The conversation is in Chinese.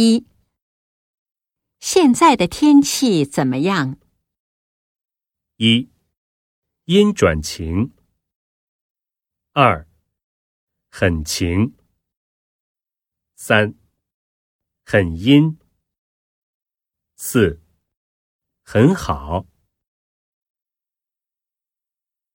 一。现在的天气怎么样？一。阴转晴。二。很晴。三。很阴。四。很好。